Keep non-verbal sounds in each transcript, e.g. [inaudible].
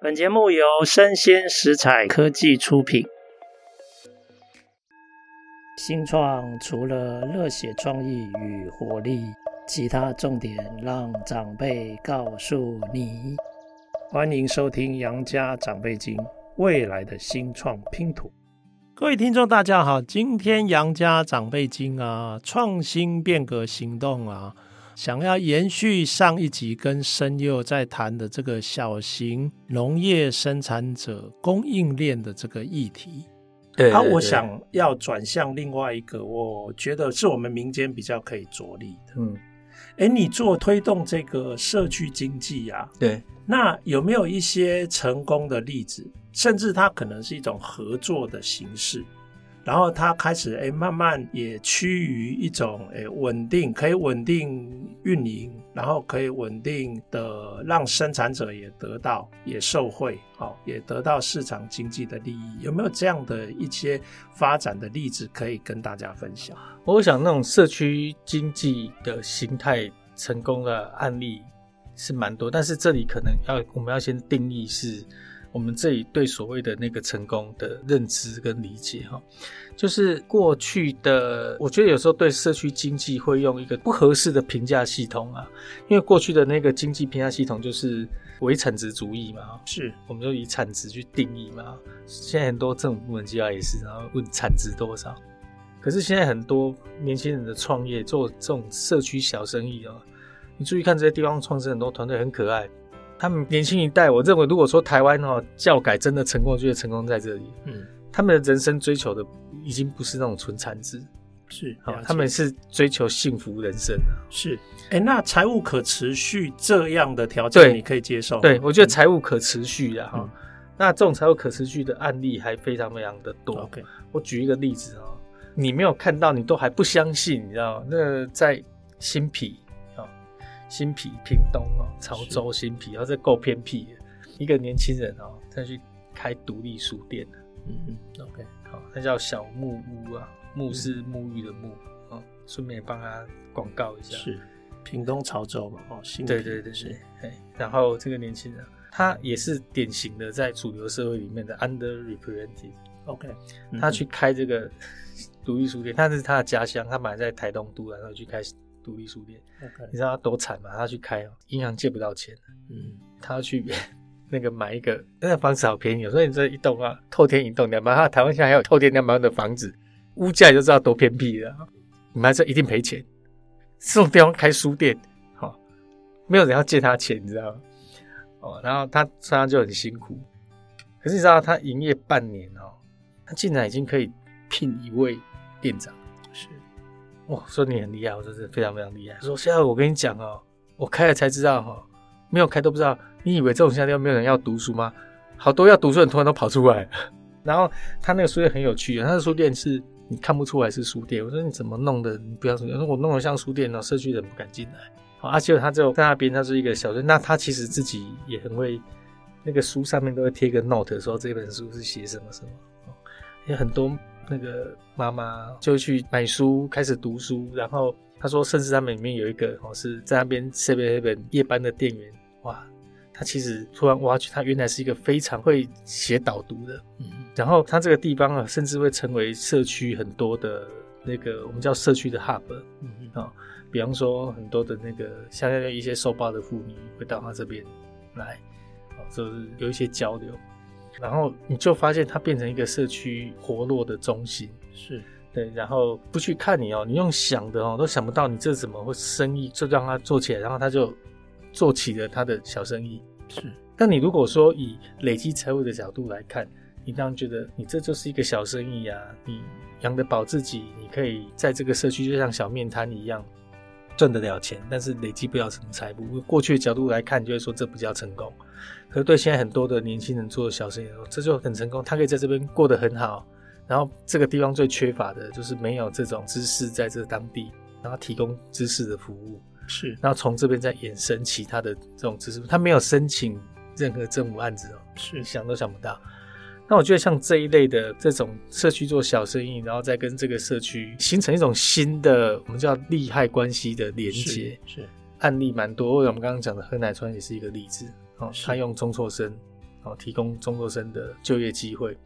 本节目由生鲜食材科技出品。新创除了热血创意与活力，其他重点让长辈告诉你。欢迎收听《杨家长辈经》，未来的新创拼图。各位听众，大家好，今天《杨家长辈经》啊，创新变革行动啊，想要延续上一集跟声佑在谈的这个小型农业生产者供应链的这个议题。对，啊，我想要转向另外一个，我觉得是我们民间比较可以着力的。嗯，哎，你做推动这个社区经济啊，对，那有没有一些成功的例子？甚至它可能是一种合作的形式，然后它开始哎，慢慢也趋于一种哎稳定，可以稳定运营，然后可以稳定的让生产者也得到也受惠，好，也得到市场经济的利益。有没有这样的一些发展的例子可以跟大家分享？我想那种社区经济的形态成功的案例是蛮多，但是这里可能要我们要先定义是。我们这里对所谓的那个成功的认知跟理解，哈，就是过去的，我觉得有时候对社区经济会用一个不合适的评价系统啊，因为过去的那个经济评价系统就是唯产值主义嘛，是，我们就以产值去定义嘛。现在很多政府部门计划也是，然后问产值多少。可是现在很多年轻人的创业做这种社区小生意啊，你注意看这些地方创生很多团队很可爱。他们年轻一代，我认为，如果说台湾哦教改真的成功，就会成功在这里。嗯，他们的人生追求的已经不是那种纯产值，是啊，他们是追求幸福人生的。是，哎、欸，那财务可持续这样的条件，你可以接受？对，我觉得财务可持续的哈、嗯，那这种财务可持续的案例还非常非常的多。OK，我举一个例子哦，你没有看到，你都还不相信，你知道？那在新埤。新皮、屏东哦，潮州新皮，然后这够偏僻的。一个年轻人哦，他去开独立书店的。嗯嗯，OK，好，那叫小木屋啊，木是沐浴的木，嗯，顺便帮他广告一下。是，屏东潮州嘛，哦，新埤。对对对对，哎，然后这个年轻人，他也是典型的在主流社会里面的 underrepresented。OK，他去开这个独立书店，但是他的家乡，他本来在台东都，然后去开。独立书店.你知道他多惨吗？他去开哦，银行借不到钱，嗯，他要去那个买一个，那个房子好便宜，所以你这一栋啊，透天一栋两百万，台湾现在还有透天两百万的房子，物价就知道多偏僻了，你买这一定赔钱。这种地方开书店，哦，没有人要借他钱，你知道吗？哦，然后他常常就很辛苦，可是你知道他营业半年哦，他竟然已经可以聘一位店长。哇，说你很厉害，我说是非常非常厉害。说现在我跟你讲哦，我开了才知道哈，没有开都不知道。你以为这种现在都没有人要读书吗？好多要读书的人突然都跑出来。[laughs] 然后他那个书店很有趣啊，他的书店是你看不出来是书店。我说你怎么弄的？你不要说，我说我弄得像书店哦，社区人不敢进来。好，而且他就在那边，他是一个小镇。那他其实自己也很会，那个书上面都会贴个 note，说这本书是写什么什么。有很多。那个妈妈就去买书，开始读书。然后他说，甚至他们里面有一个哦，是在那边 seven seven 夜班的店员。哇，他其实突然挖掘，他原来是一个非常会写导读的。嗯，然后他这个地方啊，甚至会成为社区很多的那个我们叫社区的 hub。嗯嗯啊，比方说很多的那个像那一些受暴的妇女会到他这边来，哦，就是有一些交流。然后你就发现它变成一个社区活络的中心，是对。然后不去看你哦，你用想的哦，都想不到你这怎么会生意就让他做起来，然后他就做起了他的小生意。是。但你如果说以累积财务的角度来看，你当然觉得你这就是一个小生意啊，你养得饱自己，你可以在这个社区就像小面摊一样赚得了钱，但是累积不了什么财富。过去的角度来看，就会说这不叫成功。可是对现在很多的年轻人做的小生意，这就很成功。他可以在这边过得很好，然后这个地方最缺乏的就是没有这种知识在这当地，然后提供知识的服务是，然后从这边再衍生其他的这种知识。他没有申请任何政府案子哦，是想都想不到。那我觉得像这一类的这种社区做小生意，然后再跟这个社区形成一种新的我们叫利害关系的连接，是，案例蛮多。我们刚刚讲的喝奶川也是一个例子。哦，他用中辍生哦，提供中辍生的就业机会。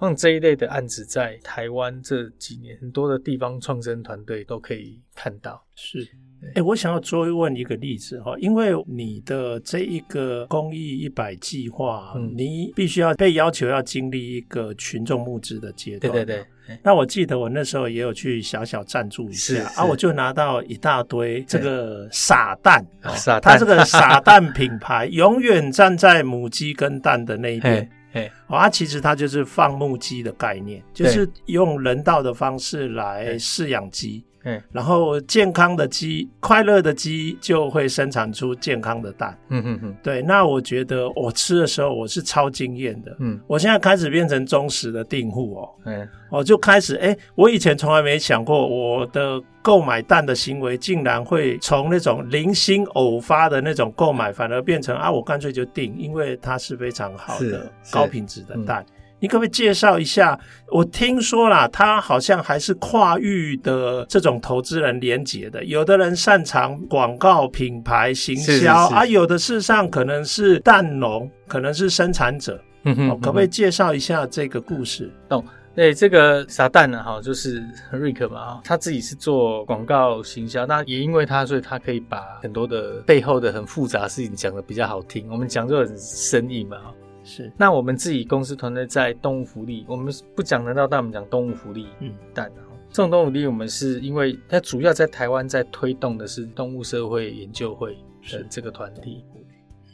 像这一类的案子，在台湾这几年，很多的地方创生团队都可以看到。是，哎、欸，我想要追问一个例子哈，因为你的这一个公益一百计划，嗯、你必须要被要求要经历一个群众募资的阶段。对对对。那我记得我那时候也有去小小赞助一下啊，我就拿到一大堆这个傻蛋，傻蛋，它这个傻蛋品牌永远站在母鸡跟蛋的那一边。哎，啊，其实它就是放牧鸡的概念，就是用人道的方式来饲养鸡，嗯，然后健康的鸡、快乐的鸡就会生产出健康的蛋，嗯嗯嗯，对。那我觉得我吃的时候我是超惊艳的，嗯，我现在开始变成忠实的订户哦，嗯，我就开始，哎，我以前从来没想过我的。购买蛋的行为竟然会从那种零星偶发的那种购买，反而变成啊，我干脆就订，因为它是非常好的高品质的蛋。嗯、你可不可以介绍一下？我听说啦，他好像还是跨域的这种投资人连接的，有的人擅长广告、品牌行销，是是是啊，有的事实上可能是蛋农，可能是生产者。嗯哼，嗯哼，可不可以介绍一下这个故事？懂。对，这个傻蛋呢，哈，就是瑞克嘛，他自己是做广告行销，那也因为他，所以他可以把很多的背后的很复杂的事情讲的比较好听。我们讲就很生意嘛，是。那我们自己公司团队在动物福利，我们不讲人道蛋，但我们讲动物福利蛋，嗯，这种动物福利，我们是因为它主要在台湾在推动的是动物社会研究会的这个团体，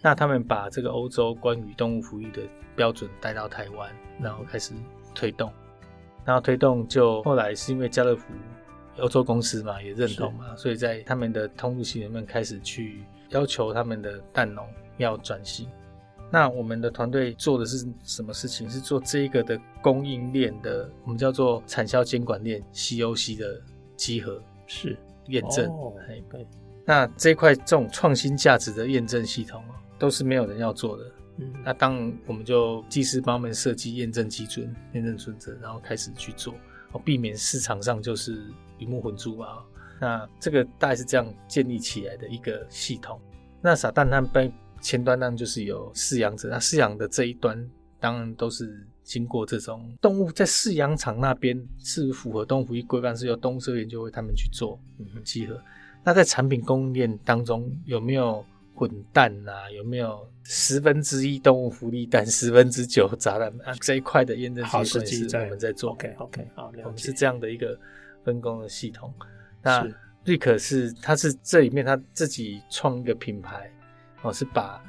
那他们把这个欧洲关于动物福利的标准带到台湾，然后开始推动。然后推动，就后来是因为家乐福欧洲公司嘛也认同嘛，所以在他们的通路系统里面开始去要求他们的蛋农要转型。那我们的团队做的是什么事情？是做这一个的供应链的，我们叫做产销监管链 COC 的集合是验证。哦，对。那这一块这种创新价值的验证系统都是没有人要做的。嗯，那当我们就技师帮他们设计验证基准、验证准则，然后开始去做，哦，避免市场上就是鱼目混珠嘛。那这个大概是这样建立起来的一个系统。那傻蛋他们前端当然就是有饲养者，那饲养的这一端当然都是经过这种动物在饲养场那边是符合动物福利规范，是由动物社会研究会他们去做集合。那在产品供应链当中有没有？混蛋啊，有没有十分之一动物福利蛋，[laughs] 十分之九杂蛋啊？这一块的验证基准是我们在做。OK OK，好，我们是这样的一个分工的系统。那瑞可是，他是这里面他自己创一个品牌，哦，是把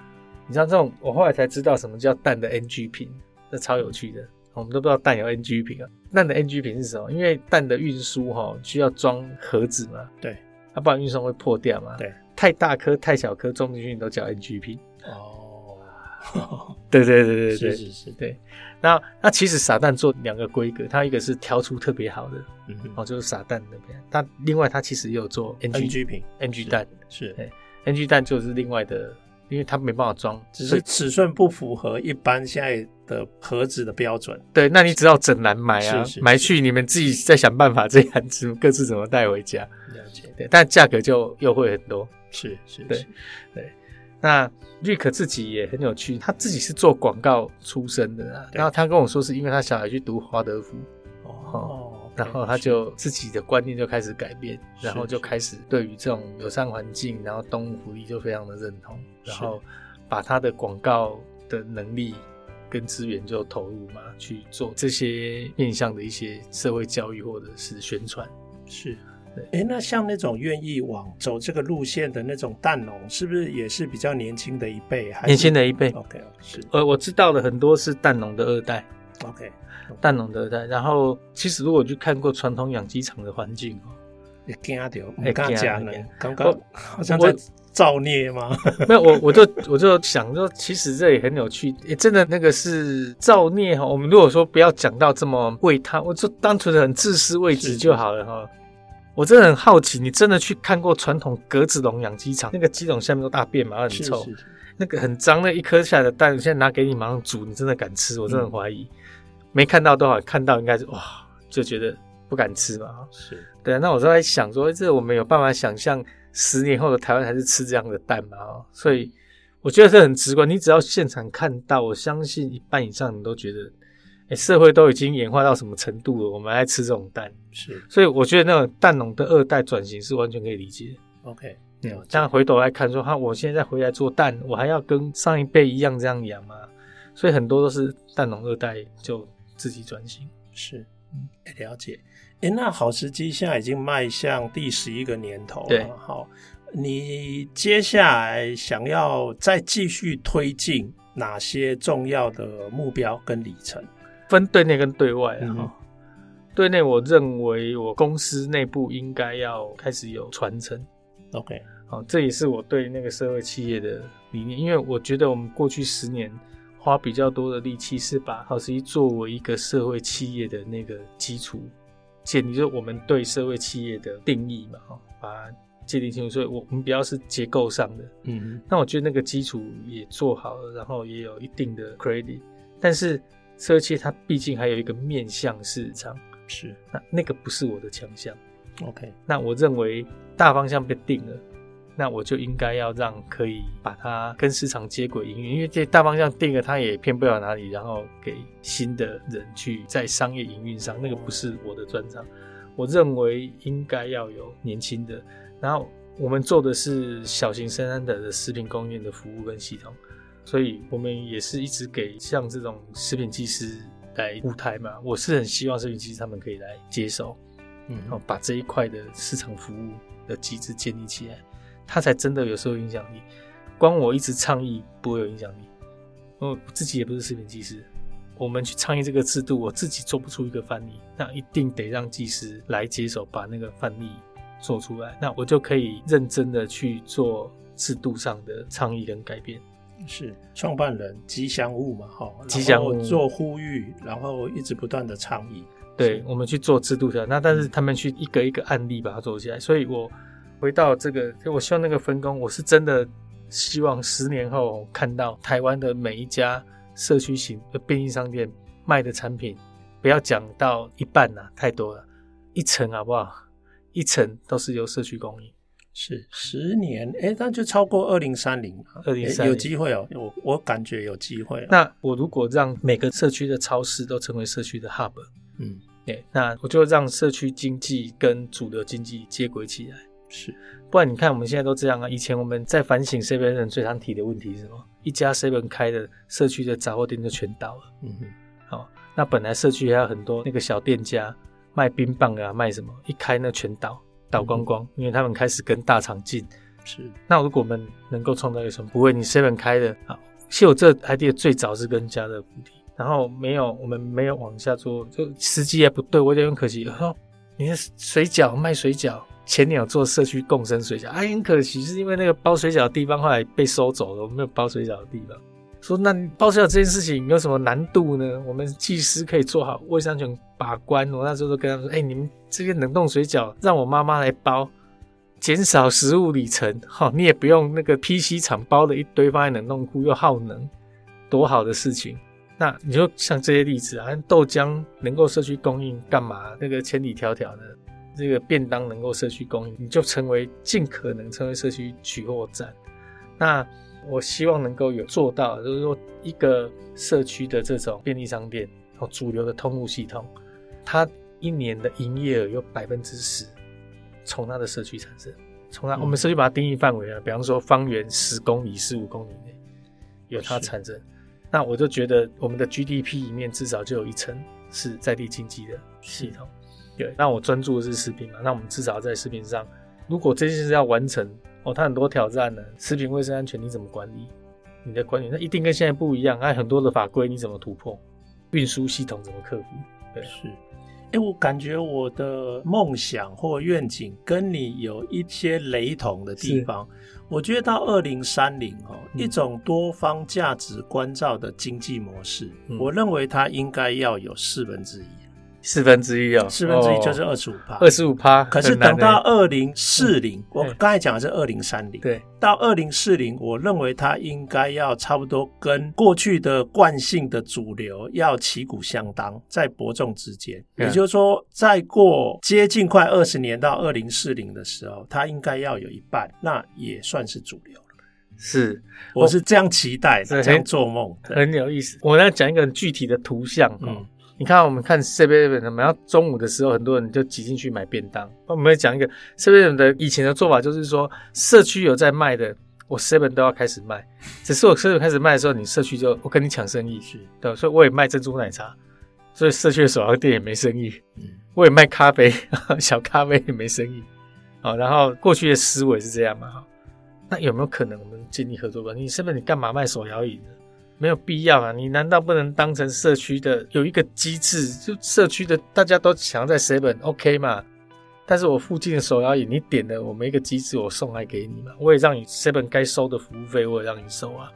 你知道这种，我后来才知道什么叫蛋的 NG 品，这超有趣的。我们都不知道蛋有 NG 品啊，蛋的 NG 品是什么？因为蛋的运输哈需要装盒子嘛，对，它不然运送会破掉嘛，对。太大颗、太小颗，装进去你都叫 NG 品哦。[laughs] 对对对对对，是是是，对。那那其实傻蛋做两个规格，它一个是挑出特别好的，嗯，哦，就是傻蛋那边。它另外它其实也有做 NG 品，NG 蛋是，对，NG 蛋就是另外的，因为它没办法装，只是尺寸不符合一般现在的盒子的标准。对，那你只要整篮买啊，买去你们自己再想办法这样子各自怎么带回家。了解，对，但价格就优惠很多。是是，对对，那瑞克自己也很有趣，他自己是做广告出身的啊，然后他跟我说是因为他小孩去读华德福，哦，然后他就自己的观念就开始改变，然后就开始对于这种友善环境，然后动物福利就非常的认同，然后把他的广告的能力跟资源就投入嘛，去做这些面向的一些社会教育或者是宣传，是。哎，那像那种愿意往走这个路线的那种蛋农，是不是也是比较年轻的一辈？年轻的一辈？OK，是。呃，我知道的很多是蛋农的二代。OK，蛋农的蛋。然后，其实如果去看过传统养鸡场的环境哦，也惊到，哎，刚讲呢，刚刚好像在造孽吗？[laughs] 没有，我我就我就想说，其实这也很有趣。哎，真的那个是造孽哈。我们如果说不要讲到这么为他，我就单纯的很自私为己就好了哈。我真的很好奇，你真的去看过传统格子笼养鸡场？那个鸡笼下面都大便嘛，很臭，是是是那个很脏，那一颗下来的蛋，现在拿给你马上煮，你真的敢吃？我真的很怀疑。嗯、没看到多少，看到应该是哇，就觉得不敢吃嘛。是对啊，那我就在想说，这我们有办法想象十年后的台湾还是吃这样的蛋吗？所以。我觉得这很直观，你只要现场看到，我相信一半以上你都觉得，哎、欸，社会都已经演化到什么程度了，我们还吃这种蛋。是，所以我觉得那种蛋农的二代转型是完全可以理解。OK，嗯，这样回头来看说，哈，我现在回来做蛋，我还要跟上一辈一样这样养吗？所以很多都是蛋农二代就自己转型。是，嗯，了解。哎、欸，那好时机现在已经迈向第十一个年头了。好。你接下来想要再继续推进哪些重要的目标跟里程？分对内跟对外啊。嗯、对内，我认为我公司内部应该要开始有传承。OK，好，这也是我对那个社会企业的理念，因为我觉得我们过去十年花比较多的力气是把好时机作为一个社会企业的那个基础建立，就是我们对社会企业的定义嘛，哈，把它。界定清楚，所以我们比较是结构上的，嗯，那我觉得那个基础也做好了，然后也有一定的 credit，但是社会企业它毕竟还有一个面向市场，是，那那个不是我的强项，OK，那我认为大方向被定了，那我就应该要让可以把它跟市场接轨营运，因为这大方向定了，它也骗不了哪里，然后给新的人去在商业营运上，那个不是我的专长，我认为应该要有年轻的。然后我们做的是小型生产者的食品供应链的服务跟系统，所以我们也是一直给像这种食品技师来舞台嘛。我是很希望食品技师他们可以来接手，嗯，然后把这一块的市场服务的机制建立起来，他才真的有时候影响力。光我一直倡议不会有影响力，我自己也不是食品技师，我们去倡议这个制度，我自己做不出一个范例，那一定得让技师来接手，把那个范例。做出来，那我就可以认真的去做制度上的倡议跟改变。是创办人吉祥物嘛？哈，吉祥物做呼吁，然后一直不断的倡议。对，我们去做制度上，那但是他们去一个一个案例把它做起来。所以我回到这个，我希望那个分工，我是真的希望十年后看到台湾的每一家社区型的便利商店卖的产品，不要讲到一半呐、啊，太多了，一层好不好？一层都是由社区供应，是十年，哎，那就超过二零三零，二零三零有机会哦，我我感觉有机会。那我如果让每个社区的超市都成为社区的 hub，嗯，对，那我就让社区经济跟主流经济接轨起来。是，不然你看我们现在都这样啊。以前我们在反省 seven 人最常提的问题是什么？一家 seven 开的社区的杂货店就全倒了。嗯哼，好，那本来社区还有很多那个小店家。卖冰棒啊，卖什么？一开那全倒，倒光光，嗯、因为他们开始跟大厂进。是，那如果我们能够创造一个什么？不会，你 seven 开的啊？其实我这 idea 最早是跟家乐福提，然后没有，我们没有往下做，就时机也不对，我有点很可惜。说你的水饺卖水饺，前年有做社区共生水饺，哎，很可惜，是因为那个包水饺的地方后来被收走了，我们没有包水饺的地方。说那包水饺这件事情有什么难度呢？我们技师可以做好卫生安全把关。我那时候都跟他说：“哎、你们这个冷冻水饺让我妈妈来包，减少食物里程，好，你也不用那个 PC 厂包了一堆放在冷冻库又耗能，多好的事情。那你就像这些例子啊，豆浆能够社区供应干嘛？那个千里迢迢的这个便当能够社区供应，你就成为尽可能成为社区取货站。那。我希望能够有做到，就是说一个社区的这种便利商店，哦，主流的通路系统，它一年的营业额有百分之十从它的社区产生，从它、嗯、我们社区把它定义范围啊，比方说方圆十公里、十五公里内有它产生，那我就觉得我们的 GDP 里面至少就有一层是在地经济的系统。对，那我专注的是食品嘛，那我们至少在食品上，如果这件事要完成。哦，它很多挑战呢。食品卫生安全你怎么管理？你的管理那一定跟现在不一样。还有很多的法规你怎么突破？运输系统怎么克服？对，是。哎、欸，我感觉我的梦想或愿景跟你有一些雷同的地方。我觉得到二零三零哦，嗯、一种多方价值关照的经济模式，嗯、我认为它应该要有四分之一。四分之一哦，四分之一就是二十五趴，二十五趴。可是等到二零四零，我刚才讲的是二零三零，对，到二零四零，我认为它应该要差不多跟过去的惯性的主流要旗鼓相当，在伯仲之间。也就是说，再过接近快二十年到二零四零的时候，它应该要有一半，那也算是主流了。是，我是这样期待的，这样做梦，很有意思。我来讲一个很具体的图像，嗯，你看，我们看 Seven 我们要中午的时候，很多人就挤进去买便当。我们讲一个 Seven 的以前的做法，就是说社区有在卖的，我 Seven 都要开始卖。只是我 seven 开始卖的时候，你社区就我跟你抢生意，去对，所以我也卖珍珠奶茶，所以社区的手摇店也没生意。嗯，我也卖咖啡，[laughs] 小咖啡也没生意。好，然后过去的思维是这样嘛？哈。那有没有可能我们建立合作关系？你 seven 你干嘛卖手摇椅呢？没有必要啊！你难道不能当成社区的有一个机制？就社区的大家都想要在 Seven OK 嘛？但是我附近的手摇椅，你点了我们一个机制，我送来给你嘛？我也让你 Seven 该收的服务费，我也让你收啊。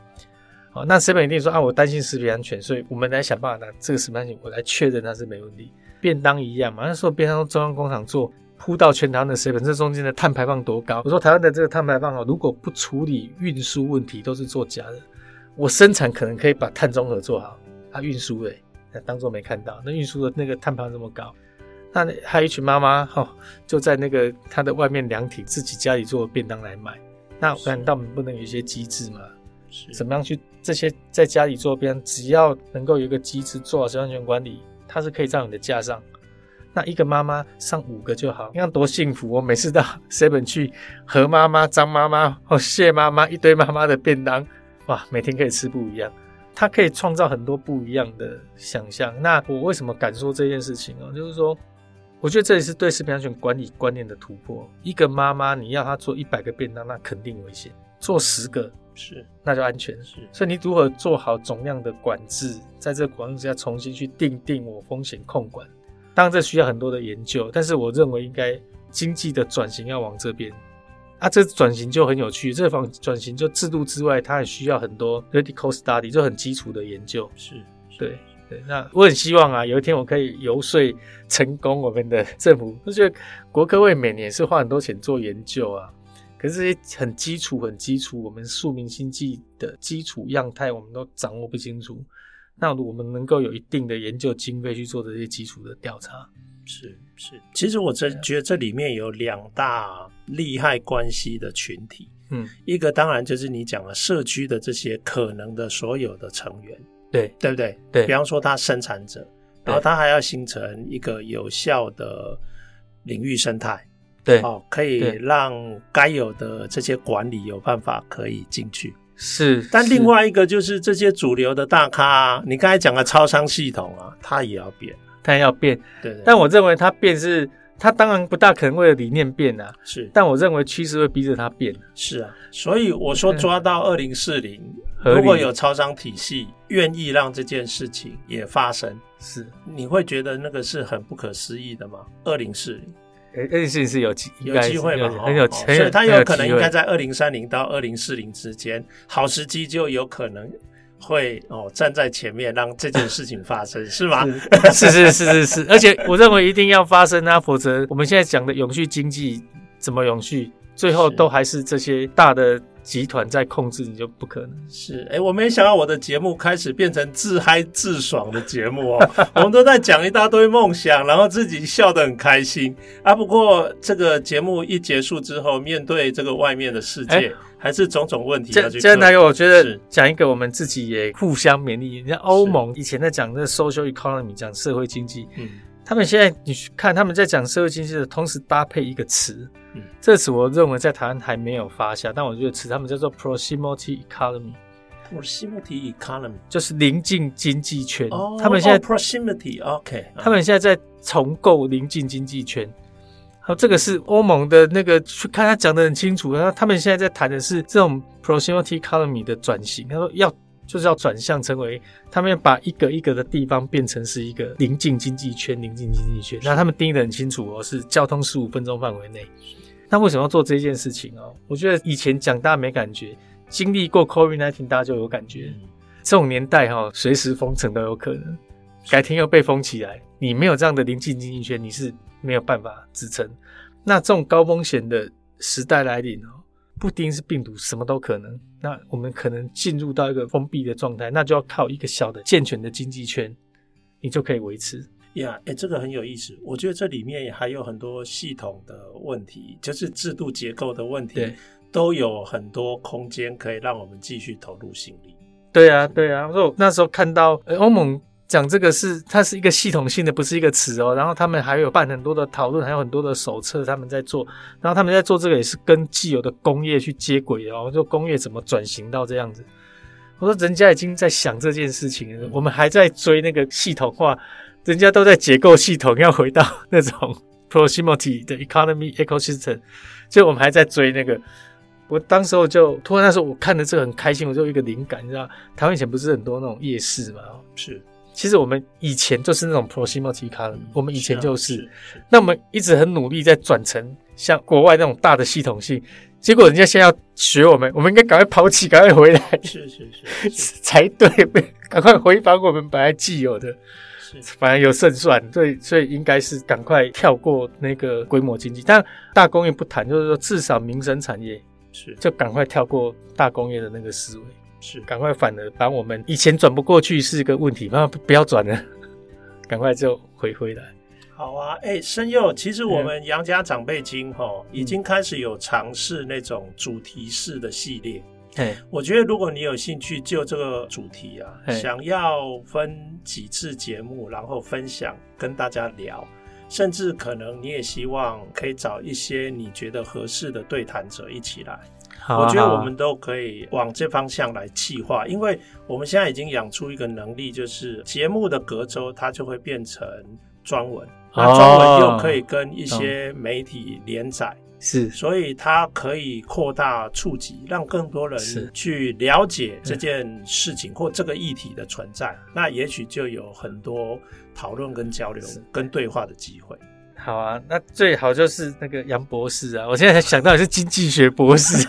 好，那 Seven 一定说啊，我担心食品安全，所以我们来想办法拿这个食品安全，我来确认它是没问题。便当一样嘛，那时候便当中央工厂做。铺到全台湾的 seven，这中间的碳排放多高？我说台湾的这个碳排放哦，如果不处理运输问题，都是做假的。我生产可能可以把碳中和做好，它，运输诶，那当做没看到。那运输的那个碳排放这么高，那还有一群妈妈哈，就在那个他的外面凉亭，自己家里做便当来卖。那难道我们不能有一些机制吗？是，怎么样去这些在家里做便当，只要能够有一个机制做好食安全管理，它是可以在你的架上。那一个妈妈上五个就好，你看多幸福！我每次到 [laughs] Seven 去，何妈妈、张妈妈、哦谢妈妈，一堆妈妈的便当，哇，每天可以吃不一样，它可以创造很多不一样的想象。那我为什么敢说这件事情哦？就是说，我觉得这也是对食品安全管理观念的突破。一个妈妈你要她做一百个便当，那肯定危险；做十个是，那就安全。是，所以你如何做好总量的管制，在这个管制下重新去定定我风险控管。当然，这需要很多的研究，但是我认为应该经济的转型要往这边啊。这转型就很有趣，这方转型就制度之外，它也需要很多 radical study，就很基础的研究。是，对对。那我很希望啊，有一天我可以游说成功我们的政府。我觉得国科会每年是花很多钱做研究啊，可是这些很基础、很基础，我们庶民经济的基础样态，我们都掌握不清楚。那我们能够有一定的研究经费去做这些基础的调查，是是。其实我真觉得这里面有两大利害关系的群体，嗯，一个当然就是你讲的社区的这些可能的所有的成员，对对不对？对。比方说它生产者，然后它还要形成一个有效的领域生态，对，哦，可以让该有的这些管理有办法可以进去。是，但另外一个就是这些主流的大咖啊，你刚才讲的超商系统啊，它也要变，它要变。对，但我认为它变是，它当然不大可能为了理念变啊。是，但我认为趋势会逼着他变。是啊，所以我说抓到二零四零，如果有超商体系愿意让这件事情也发生，是，你会觉得那个是很不可思议的吗？二零四零。呃，二零四零是有机有机会嘛？很有，所以它有可能应该在二零三零到二零四零之间，好时机就有可能会哦站在前面让这件事情发生，是吗？是 [laughs] 是是是是，而且我认为一定要发生啊，否则我们现在讲的永续经济怎么永续？最后都还是这些大的。集团在控制，你就不可能是哎、欸，我没想到我的节目开始变成自嗨自爽的节目哦。[laughs] 我们都在讲一大堆梦想，然后自己笑得很开心啊。不过这个节目一结束之后，面对这个外面的世界，欸、还是种种问题要去。这这那个，我觉得讲一个我们自己也互相勉励。人家欧盟以前在讲这 social economy，讲社会经济，嗯。他们现在你去看，他们在讲社会经济的同时搭配一个词，嗯，这个词我认为在台湾还没有发下，但我觉得词他们叫做 proximity economy。proximity economy 就是邻近经济圈。哦，他们现在、哦、proximity OK，他们现在在重构邻近经济圈。好，这个是欧盟的那个去看他讲的很清楚，然后他们现在在谈的是这种 proximity economy 的转型，他说要。就是要转向成为，他们要把一个一个的地方变成是一个临近经济圈，临近经济圈。那他们定义的很清楚哦，是交通十五分钟范围内。那为什么要做这件事情哦？我觉得以前讲大家没感觉，经历过 COVID-19 大家就有感觉。这种年代哈，随时封城都有可能，改天又被封起来。你没有这样的邻近经济圈，你是没有办法支撑。那这种高风险的时代来临哦。不一定是病毒，什么都可能。那我们可能进入到一个封闭的状态，那就要靠一个小的健全的经济圈，你就可以维持。呀，哎，这个很有意思。我觉得这里面也还有很多系统的问题，就是制度结构的问题。对，都有很多空间可以让我们继续投入心力。对啊，对啊，我那时候看到欧盟讲这个是它是一个系统性的，不是一个词哦。然后他们还有办很多的讨论，还有很多的手册他们在做。然后他们在做这个也是跟既有的工业去接轨哦，就工业怎么转型到这样子。我说人家已经在想这件事情，我们还在追那个系统化，人家都在结构系统，要回到那种 [laughs] proximity 的 economy ecosystem，就我们还在追那个。我当时候就突然那时候我看的这个很开心，我就有一个灵感，你知道，台湾以前不是很多那种夜市嘛？是，其实我们以前就是那种 proximity economy，我们以前就是，是啊，是，那我们一直很努力在转成像国外那种大的系统性。结果人家现在要学我们，我们应该赶快跑起，赶快回来，是是是，才对，赶快回返我们本来既有的，是。反而有胜算，对，所以应该是赶快跳过那个规模经济，但大工业不谈，就是说至少民生产业是。就赶快跳过大工业的那个思维，是赶快反而把我们以前转不过去是一个问题，那不要转了，[laughs] 赶快就回回来。好啊，哎、欸，声佑，其实我们杨家长辈经哈、嗯、已经开始有尝试那种主题式的系列。嗯，我觉得如果你有兴趣就这个主题啊，想要分几次节目，然后分享跟大家聊，甚至可能你也希望可以找一些你觉得合适的对谈者一起来。好啊，我觉得我们都可以往这方向来计划，因为我们现在已经养出一个能力，就是节目的隔周它就会变成专文。那专文又可以跟一些媒体连载，是，所以它可以扩大触及，让更多人去了解这件事情或这个议题的存在。那也许就有很多讨论跟交流跟对话的机会。好啊，那最好就是那个杨博士啊，我现在才想到你是经济学博士，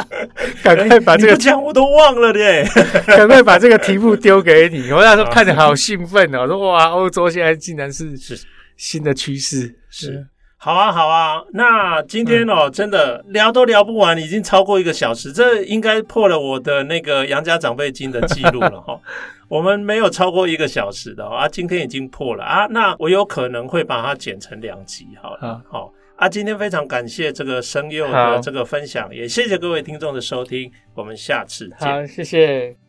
[laughs] 赶快把这个讲我都忘了嘞，[laughs] 赶快把这个题目丢给你。我那时候看着好兴奋哦，我说哇，欧洲现在竟然是是。新的趋势。是好啊，好啊。那今天哦，真的聊都聊不完，已经超过一个小时，这应该破了我的那个杨家长辈金的记录了 [laughs] 哈。我们没有超过一个小时的啊，今天已经破了啊。那我有可能会把它剪成两集，好了，好啊。今天非常感谢这个声佑的这个分享，也谢谢各位听众的收听，我们下次见，好，谢谢。